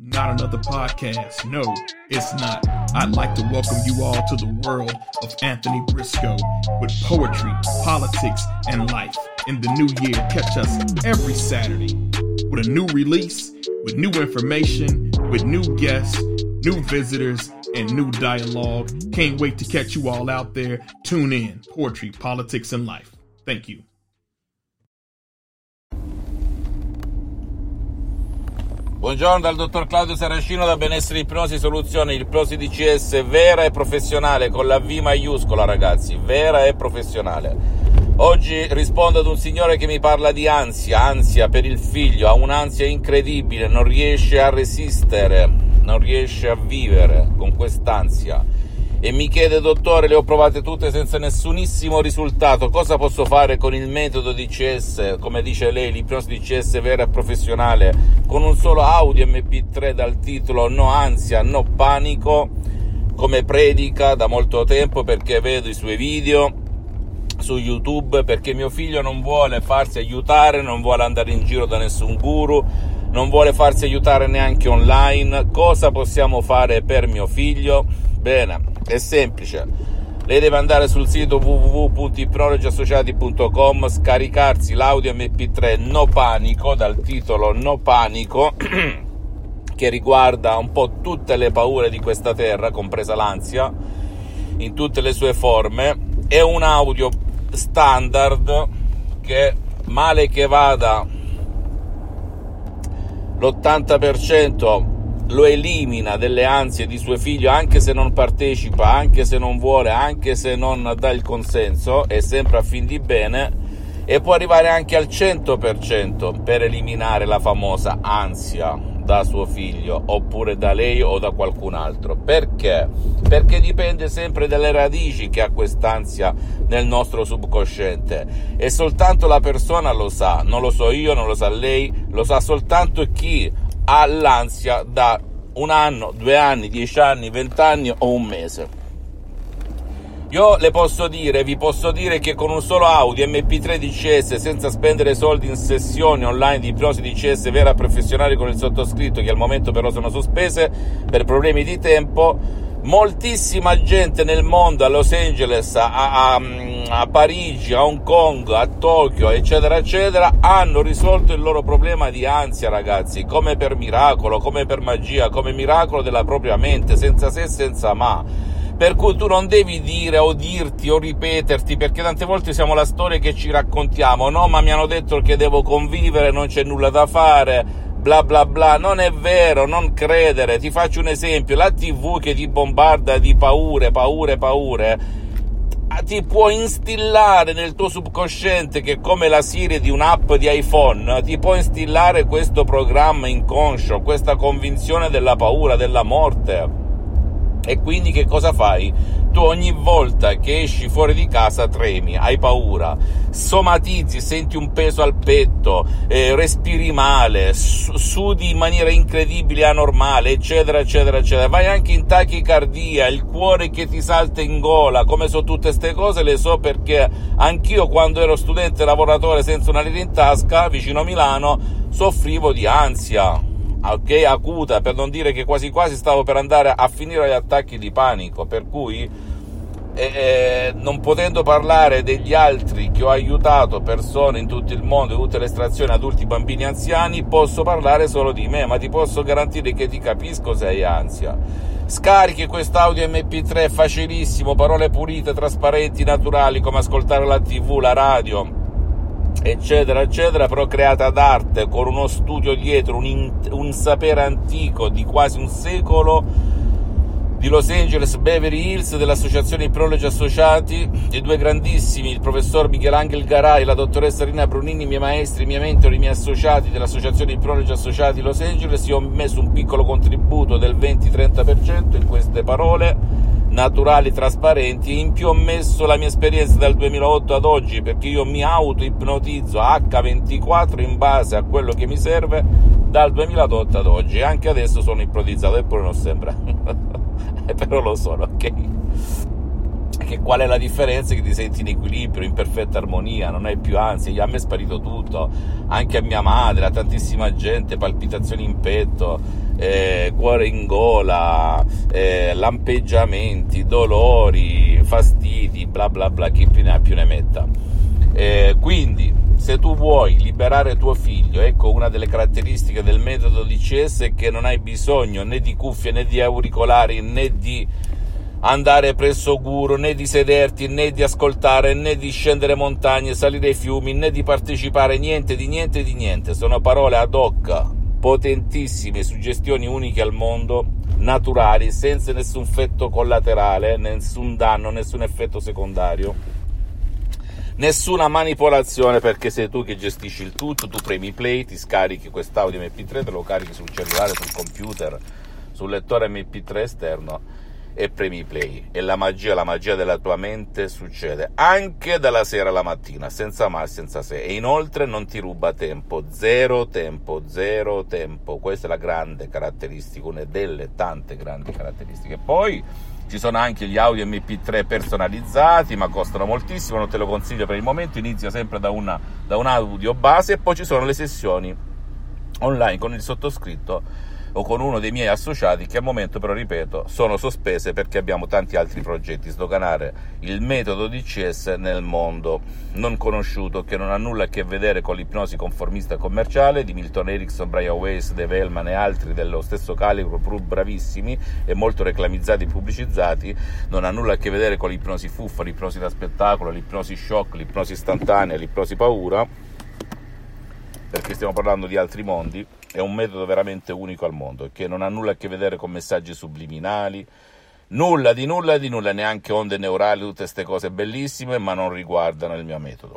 Not another podcast. No, it's not. I'd like to welcome you all to the world of Anthony Briscoe with poetry, politics, and life. In the new year, catch us every Saturday with a new release, with new information, with new guests, new visitors, and new dialogue. Can't wait to catch you all out there. Tune in. Poetry, politics, and life. Thank you. Buongiorno dal dottor Claudio Saracino da Benessere Ipnosi Soluzioni, l'ipnosi DCS vera e professionale con la V maiuscola ragazzi, vera e professionale. Oggi rispondo ad un signore che mi parla di ansia, ansia per il figlio, ha un'ansia incredibile, non riesce a resistere, non riesce a vivere con quest'ansia e mi chiede dottore le ho provate tutte senza nessunissimo risultato. Cosa posso fare con il metodo DCS come dice lei l'ipnosi DCS vera e professionale con un solo audio mp3 dal titolo no ansia no panico come predica da molto tempo perché vedo i suoi video su YouTube perché mio figlio non vuole farsi aiutare, non vuole andare in giro da nessun guru, non vuole farsi aiutare neanche online. Cosa possiamo fare per mio figlio? Bene, è semplice. Lei deve andare sul sito www.ipnologiassociati.com, scaricarsi l'audio MP3 No Panico dal titolo No Panico che riguarda un po' tutte le paure di questa terra, compresa l'ansia, in tutte le sue forme. È un audio standard che male che vada l'80% lo elimina delle ansie di suo figlio anche se non partecipa, anche se non vuole, anche se non dà il consenso, è sempre a fin di bene e può arrivare anche al 100% per eliminare la famosa ansia da suo figlio oppure da lei o da qualcun altro. Perché? Perché dipende sempre dalle radici che ha quest'ansia nel nostro subconsciente e soltanto la persona lo sa, non lo so io, non lo sa lei, lo sa soltanto chi ha l'ansia da un anno, due anni, dieci anni, vent'anni o un mese. Io le posso dire, vi posso dire che con un solo audio MP3 DCS senza spendere soldi in sessioni online di ipnosi DCS vera professionale con il sottoscritto che al momento però sono sospese per problemi di tempo, moltissima gente nel mondo, a Los Angeles, a, a, a, Parigi, a Hong Kong, a Tokyo, eccetera, eccetera, hanno risolto il loro problema di ansia, ragazzi, come per miracolo, come per magia, come miracolo della propria mente, senza se senza ma. Per cui tu non devi dire o dirti o ripeterti, perché tante volte siamo la storia che ci raccontiamo, no, ma mi hanno detto che devo convivere, non c'è nulla da fare, bla bla bla, non è vero, non credere. Ti faccio un esempio, la TV che ti bombarda di paure, paure, paure, ti può instillare nel tuo subconsciente che come la Siri di un'app di iPhone, ti può instillare questo programma inconscio, questa convinzione della paura, della morte. E quindi che cosa fai? Tu ogni volta che esci fuori di casa tremi, hai paura, somatizzi, senti un peso al petto, eh, respiri male, sudi in maniera incredibile, anormale, eccetera, eccetera, eccetera. Vai anche in tachicardia, il cuore che ti salta in gola, come so tutte queste cose, le so perché anch'io quando ero studente lavoratore senza una lira in tasca, vicino a Milano, soffrivo di ansia ok, acuta, per non dire che quasi quasi stavo per andare a finire agli attacchi di panico, per cui eh, eh, non potendo parlare degli altri che ho aiutato persone in tutto il mondo, in tutte le estrazioni, adulti, bambini, anziani, posso parlare solo di me, ma ti posso garantire che ti capisco se hai ansia. Scarichi quest'audio MP3 facilissimo, parole pulite, trasparenti, naturali, come ascoltare la TV, la radio, eccetera, eccetera, però creata d'arte, con uno studio dietro, un, in, un sapere antico di quasi un secolo di Los Angeles, Beverly Hills, dell'associazione Iprologi Associati, i due grandissimi, il professor Michelangelo Garai la dottoressa Rina Brunini, i miei maestri, i miei mentori, i miei associati dell'associazione Iprologi Associati Los Angeles, io ho messo un piccolo contributo del 20-30% in queste parole naturali, trasparenti in più ho messo la mia esperienza dal 2008 ad oggi perché io mi auto-ipnotizzo H24 in base a quello che mi serve dal 2008 ad oggi anche adesso sono ipnotizzato eppure non sembra però lo sono, ok? Che qual è la differenza? Che ti senti in equilibrio, in perfetta armonia, non hai più ansia, a me è sparito tutto, anche a mia madre, a tantissima gente, palpitazioni in petto, eh, cuore in gola, eh, lampeggiamenti, dolori, fastidi, bla bla bla, chi più ne ha più ne metta. Eh, quindi, se tu vuoi liberare tuo figlio, ecco una delle caratteristiche del metodo DCS è che non hai bisogno né di cuffie né di auricolari né di andare presso guru, né di sederti, né di ascoltare, né di scendere montagne, salire i fiumi, né di partecipare, niente di niente di niente. Sono parole ad hoc, potentissime, suggestioni uniche al mondo, naturali, senza nessun effetto collaterale, nessun danno, nessun effetto secondario. Nessuna manipolazione perché sei tu che gestisci il tutto, tu premi play, ti scarichi quest'audio MP3, te lo carichi sul cellulare, sul computer, sul lettore MP3 esterno e premi play e la magia, la magia della tua mente succede anche dalla sera alla mattina, senza ma, senza se. E inoltre non ti ruba tempo, zero tempo, zero tempo. Questa è la grande caratteristica, una delle tante grandi caratteristiche. Poi ci sono anche gli audio MP3 personalizzati, ma costano moltissimo, non te lo consiglio per il momento, inizia sempre da, una, da un audio base e poi ci sono le sessioni online con il sottoscritto o con uno dei miei associati che al momento però, ripeto, sono sospese perché abbiamo tanti altri progetti, sdoganare il metodo di CS nel mondo. Non conosciuto che non ha nulla a che vedere con l'ipnosi conformista commerciale di Milton Erickson, Brian Weiss, Dave Hellman e altri dello stesso calibro, pur bravissimi e molto reclamizzati e pubblicizzati, non ha nulla a che vedere con l'ipnosi fuffa, l'ipnosi da spettacolo, l'ipnosi shock, l'ipnosi istantanea, l'ipnosi paura, perché stiamo parlando di altri mondi è un metodo veramente unico al mondo, che non ha nulla a che vedere con messaggi subliminali, nulla di nulla di nulla, neanche onde neurali, tutte queste cose bellissime, ma non riguardano il mio metodo.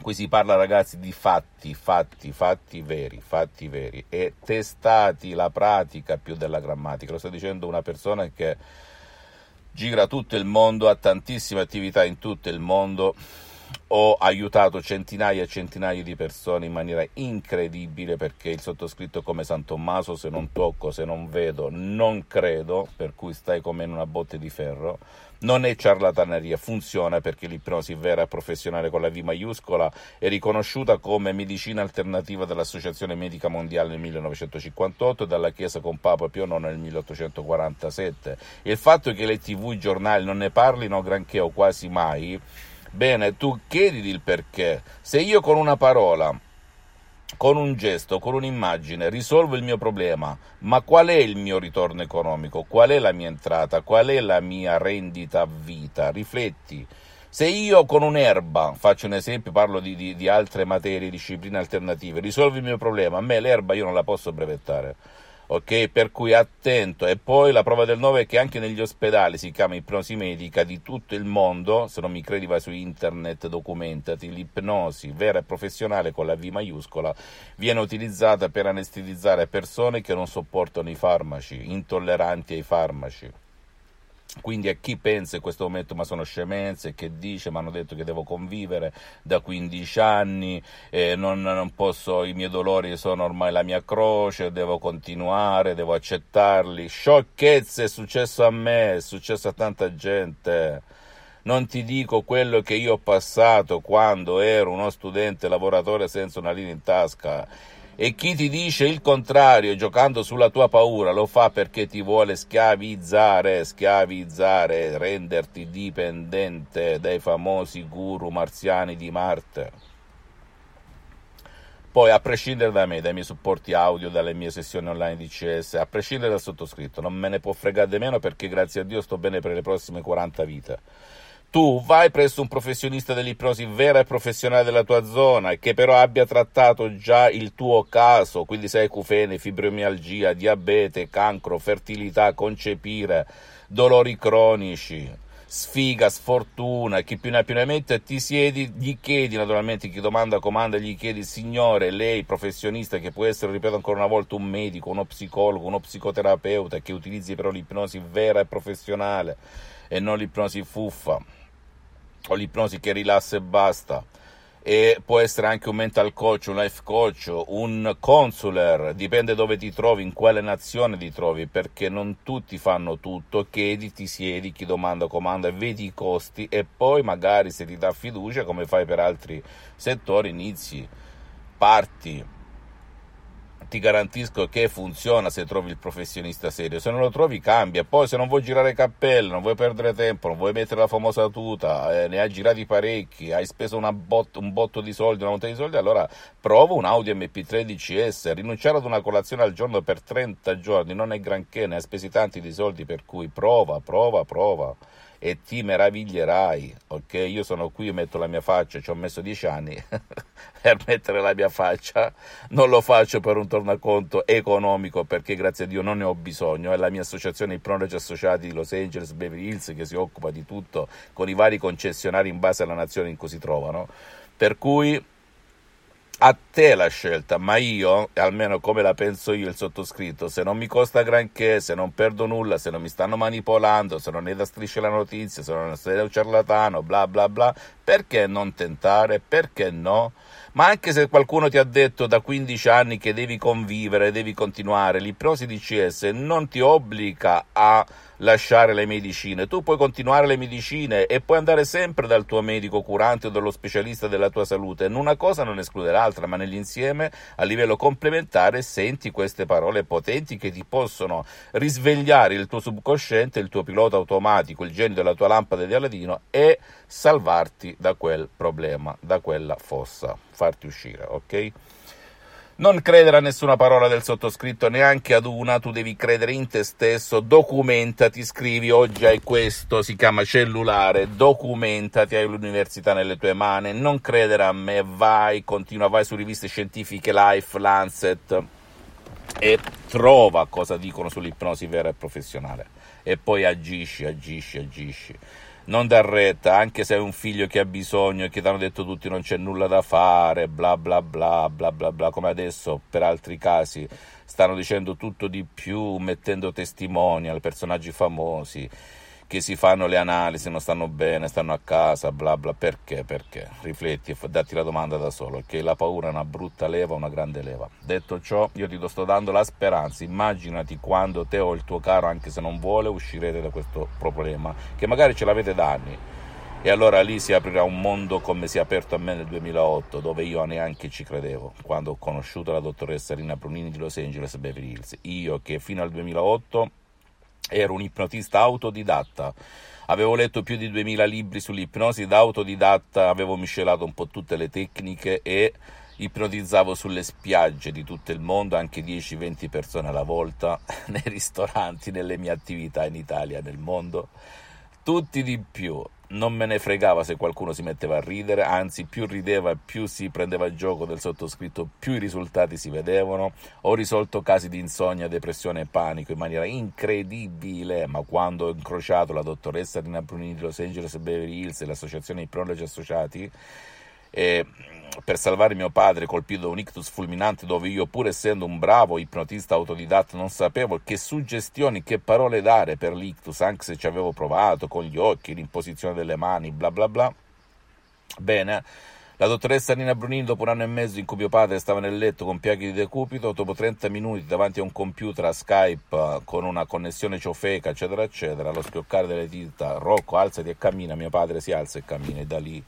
Qui si parla, ragazzi, di fatti, fatti, fatti veri, fatti veri, e testati la pratica più della grammatica. Lo sta dicendo una persona che gira tutto il mondo, ha tantissime attività in tutto il mondo ho aiutato centinaia e centinaia di persone in maniera incredibile perché il sottoscritto come San Tommaso, se non tocco, se non vedo, non credo, per cui stai come in una botte di ferro. Non è ciarlataneria, funziona perché l'ipnosi vera e professionale con la V maiuscola è riconosciuta come medicina alternativa dall'Associazione Medica Mondiale nel 1958 e dalla Chiesa con Papa Pio IX nel 1847. Il fatto che le tv, i giornali non ne parlino granché o quasi mai Bene, tu chiediti il perché. Se io con una parola, con un gesto, con un'immagine risolvo il mio problema, ma qual è il mio ritorno economico? Qual è la mia entrata? Qual è la mia rendita a vita? Rifletti. Se io con un'erba, faccio un esempio, parlo di, di, di altre materie, discipline alternative, risolvo il mio problema, a me l'erba io non la posso brevettare ok? Per cui attento. E poi la prova del 9 è che anche negli ospedali si chiama ipnosi medica di tutto il mondo, se non mi credi vai su internet, documentati, l'ipnosi vera e professionale con la V maiuscola viene utilizzata per anestetizzare persone che non sopportano i farmaci, intolleranti ai farmaci. Quindi a chi pensa in questo momento ma sono scemenze, che dice mi hanno detto che devo convivere da 15 anni, eh, non, non, posso, i miei dolori sono ormai la mia croce, devo continuare, devo accettarli. Sciocchezze, è successo a me, è successo a tanta gente. Non ti dico quello che io ho passato quando ero uno studente lavoratore senza una linea in tasca e chi ti dice il contrario, giocando sulla tua paura, lo fa perché ti vuole schiavizzare, schiavizzare, renderti dipendente dai famosi guru marziani di Marte. Poi, a prescindere da me, dai miei supporti audio, dalle mie sessioni online di CS, a prescindere dal sottoscritto, non me ne può fregare di meno perché grazie a Dio sto bene per le prossime 40 vite tu vai presso un professionista dell'ipnosi vera e professionale della tua zona che però abbia trattato già il tuo caso, quindi se hai cufene, fibromialgia, diabete, cancro, fertilità, concepire, dolori cronici, sfiga, sfortuna, chi più ne ha più ne mette, ti siedi, gli chiedi naturalmente, chi domanda comanda, gli chiedi, signore, lei professionista che può essere, ripeto ancora una volta, un medico, uno psicologo, uno psicoterapeuta, che utilizzi però l'ipnosi vera e professionale e non l'ipnosi fuffa o l'ipnosi che rilassa e basta. e può essere anche un mental coach, un life coach, un consular, dipende dove ti trovi, in quale nazione ti trovi, perché non tutti fanno tutto, chiedi, ti siedi, chi domanda comanda, vedi i costi e poi magari se ti dà fiducia, come fai per altri settori, inizi, parti ti garantisco che funziona se trovi il professionista serio, se non lo trovi cambia, poi se non vuoi girare cappello, non vuoi perdere tempo, non vuoi mettere la famosa tuta, eh, ne hai girati parecchi, hai speso bot- un botto di soldi, una montagna di soldi, allora prova un Audi MP3 DCS, rinunciare ad una colazione al giorno per 30 giorni non è granché, ne hai spesi tanti di soldi, per cui prova, prova, prova e ti meraviglierai, ok? Io sono qui, metto la mia faccia, ci ho messo dieci anni per mettere la mia faccia, non lo faccio per un tornaconto economico perché grazie a Dio non ne ho bisogno, è la mia associazione Ipnologi Associati di Los Angeles, Beverly Hills che si occupa di tutto con i vari concessionari in base alla nazione in cui si trovano, per cui a te la scelta, ma io, almeno come la penso io, il sottoscritto, se non mi costa granché, se non perdo nulla, se non mi stanno manipolando, se non è da strisce la notizia, se non sei un ciarlatano, bla bla bla, perché non tentare? Perché no? Ma anche se qualcuno ti ha detto da 15 anni che devi convivere, devi continuare, l'ipnosi DCS non ti obbliga a lasciare le medicine, tu puoi continuare le medicine e puoi andare sempre dal tuo medico curante o dallo specialista della tua salute. Una cosa non esclude l'altra, ma nell'insieme, a livello complementare, senti queste parole potenti che ti possono risvegliare il tuo subconsciente, il tuo pilota automatico, il genio della tua lampada di Aladino e salvarti da quel problema, da quella fossa, farti uscire, ok? Non credere a nessuna parola del sottoscritto, neanche ad una, tu devi credere in te stesso, documentati, scrivi, oggi hai questo, si chiama cellulare, documentati, hai l'università nelle tue mani, non credere a me, vai, continua, vai su riviste scientifiche, Life, Lancet e trova cosa dicono sull'ipnosi vera e professionale. E poi agisci, agisci, agisci non dar retta, anche se hai un figlio che ha bisogno e che ti hanno detto tutti non c'è nulla da fare, bla bla bla bla bla bla, come adesso per altri casi stanno dicendo tutto di più, mettendo testimonial, personaggi famosi che si fanno le analisi, non stanno bene, stanno a casa, bla bla, perché? Perché? Rifletti e datti la domanda da solo, che la paura è una brutta leva, una grande leva. Detto ciò, io ti sto dando la speranza, immaginati quando te o il tuo caro, anche se non vuole, uscirete da questo problema, che magari ce l'avete da anni. E allora lì si aprirà un mondo come si è aperto a me nel 2008, dove io neanche ci credevo, quando ho conosciuto la dottoressa Rina Brunini di Los Angeles Beverly Hills. Io che fino al 2008 Ero un ipnotista autodidatta. Avevo letto più di 2000 libri sull'ipnosi, da autodidatta avevo miscelato un po' tutte le tecniche e ipnotizzavo sulle spiagge di tutto il mondo, anche 10-20 persone alla volta, nei ristoranti, nelle mie attività in Italia, nel mondo, tutti di più non me ne fregava se qualcuno si metteva a ridere, anzi più rideva e più si prendeva il gioco del sottoscritto, più i risultati si vedevano. Ho risolto casi di insonnia, depressione e panico in maniera incredibile, ma quando ho incrociato la dottoressa Rina Brunini di Los Angeles Beverly Hills e l'associazione Ipnologi Associati, eh, per salvare mio padre colpito da un ictus fulminante dove io pur essendo un bravo ipnotista autodidatta non sapevo che suggestioni, che parole dare per l'ictus anche se ci avevo provato con gli occhi, l'imposizione delle mani, bla bla bla. Bene, la dottoressa Nina Brunini dopo un anno e mezzo in cui mio padre stava nel letto con piaghe di decupito, dopo 30 minuti davanti a un computer a Skype con una connessione ciofeca eccetera eccetera, allo schioccare delle dita, Rocco alzati e cammina, mio padre si alza e cammina e da lì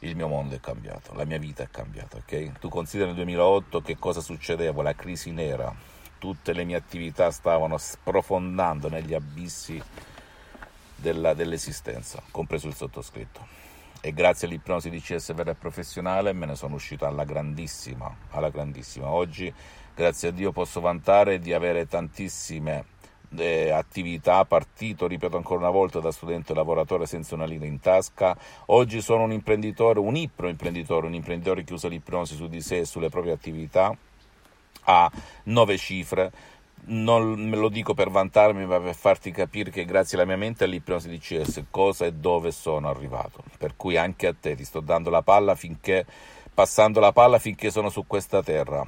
il mio mondo è cambiato, la mia vita è cambiata, ok? Tu consideri nel 2008 che cosa succedeva, la crisi nera, tutte le mie attività stavano sprofondando negli abissi della, dell'esistenza, compreso il sottoscritto. E grazie all'ipnosi di CS vera e professionale me ne sono uscito alla grandissima, alla grandissima. Oggi, grazie a Dio, posso vantare di avere tantissime eh, attività, partito, ripeto ancora una volta, da studente lavoratore senza una lira in tasca. Oggi sono un imprenditore, un ipno imprenditore, un imprenditore che usa l'ipnosi su di sé e sulle proprie attività, ha nove cifre. Non me lo dico per vantarmi, ma per farti capire che grazie alla mia mente all'ipnosi di CS cosa e dove sono arrivato. Per cui anche a te ti sto dando la palla finché, passando la palla finché sono su questa terra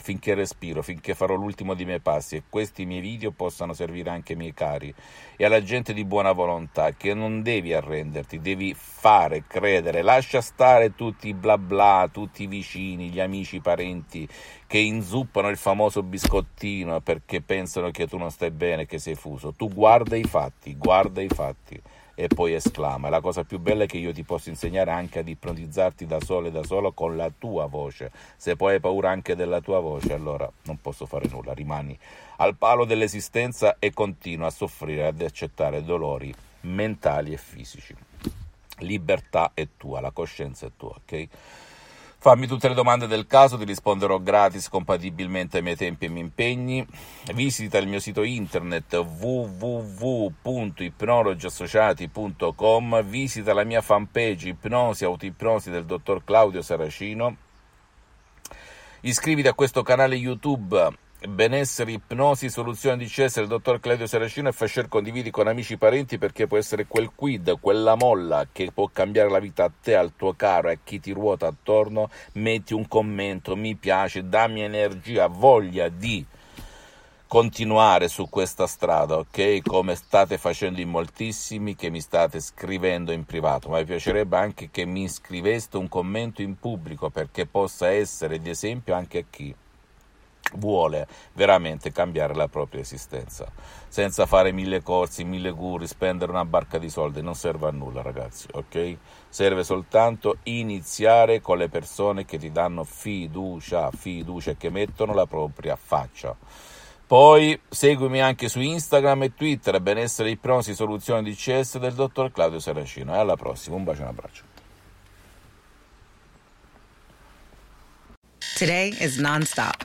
finché respiro, finché farò l'ultimo dei miei passi e questi miei video possano servire anche ai miei cari e alla gente di buona volontà che non devi arrenderti, devi fare, credere, lascia stare tutti i bla bla, tutti i vicini, gli amici, i parenti che inzuppano il famoso biscottino perché pensano che tu non stai bene, che sei fuso. Tu guarda i fatti, guarda i fatti e poi esclama. La cosa più bella è che io ti posso insegnare anche ad ipnotizzarti da solo e da solo con la tua voce. Se poi hai paura anche della tua voce, allora non posso fare nulla, rimani al palo dell'esistenza e continua a soffrire, ad accettare dolori mentali e fisici. Libertà è tua, la coscienza è tua, ok? Fammi tutte le domande del caso, ti risponderò gratis compatibilmente ai miei tempi e miei impegni. Visita il mio sito internet www.ipnologiassociati.com, visita la mia fanpage Ipnosi Autoipnosi del dottor Claudio Saracino. Iscriviti a questo canale YouTube benessere, ipnosi, soluzione di del dottor Claudio Saracino e Fascer condividi con amici e parenti perché può essere quel quid, quella molla che può cambiare la vita a te, al tuo caro e a chi ti ruota attorno. Metti un commento, mi piace, dammi energia, voglia di continuare su questa strada, ok? Come state facendo in moltissimi che mi state scrivendo in privato, ma mi piacerebbe anche che mi scriveste un commento in pubblico perché possa essere di esempio anche a chi vuole veramente cambiare la propria esistenza senza fare mille corsi, mille guri, spendere una barca di soldi, non serve a nulla ragazzi, ok? Serve soltanto iniziare con le persone che ti danno fiducia, fiducia che mettono la propria faccia. Poi seguimi anche su Instagram e Twitter, benessere ipnosi soluzione di CS del dottor Claudio Saracino. E alla prossima, un bacio e un abbraccio. Today is nonstop.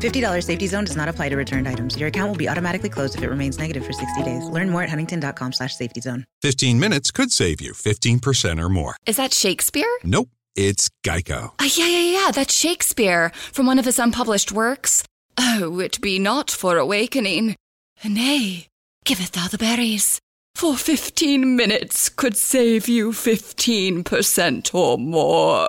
$50 safety zone does not apply to returned items. Your account will be automatically closed if it remains negative for 60 days. Learn more at huntington.com slash safety zone. 15 minutes could save you 15% or more. Is that Shakespeare? Nope, it's Geico. Uh, yeah, yeah, yeah, that's Shakespeare from one of his unpublished works. Oh, it be not for awakening. Nay, giveth thou the berries. For 15 minutes could save you 15% or more.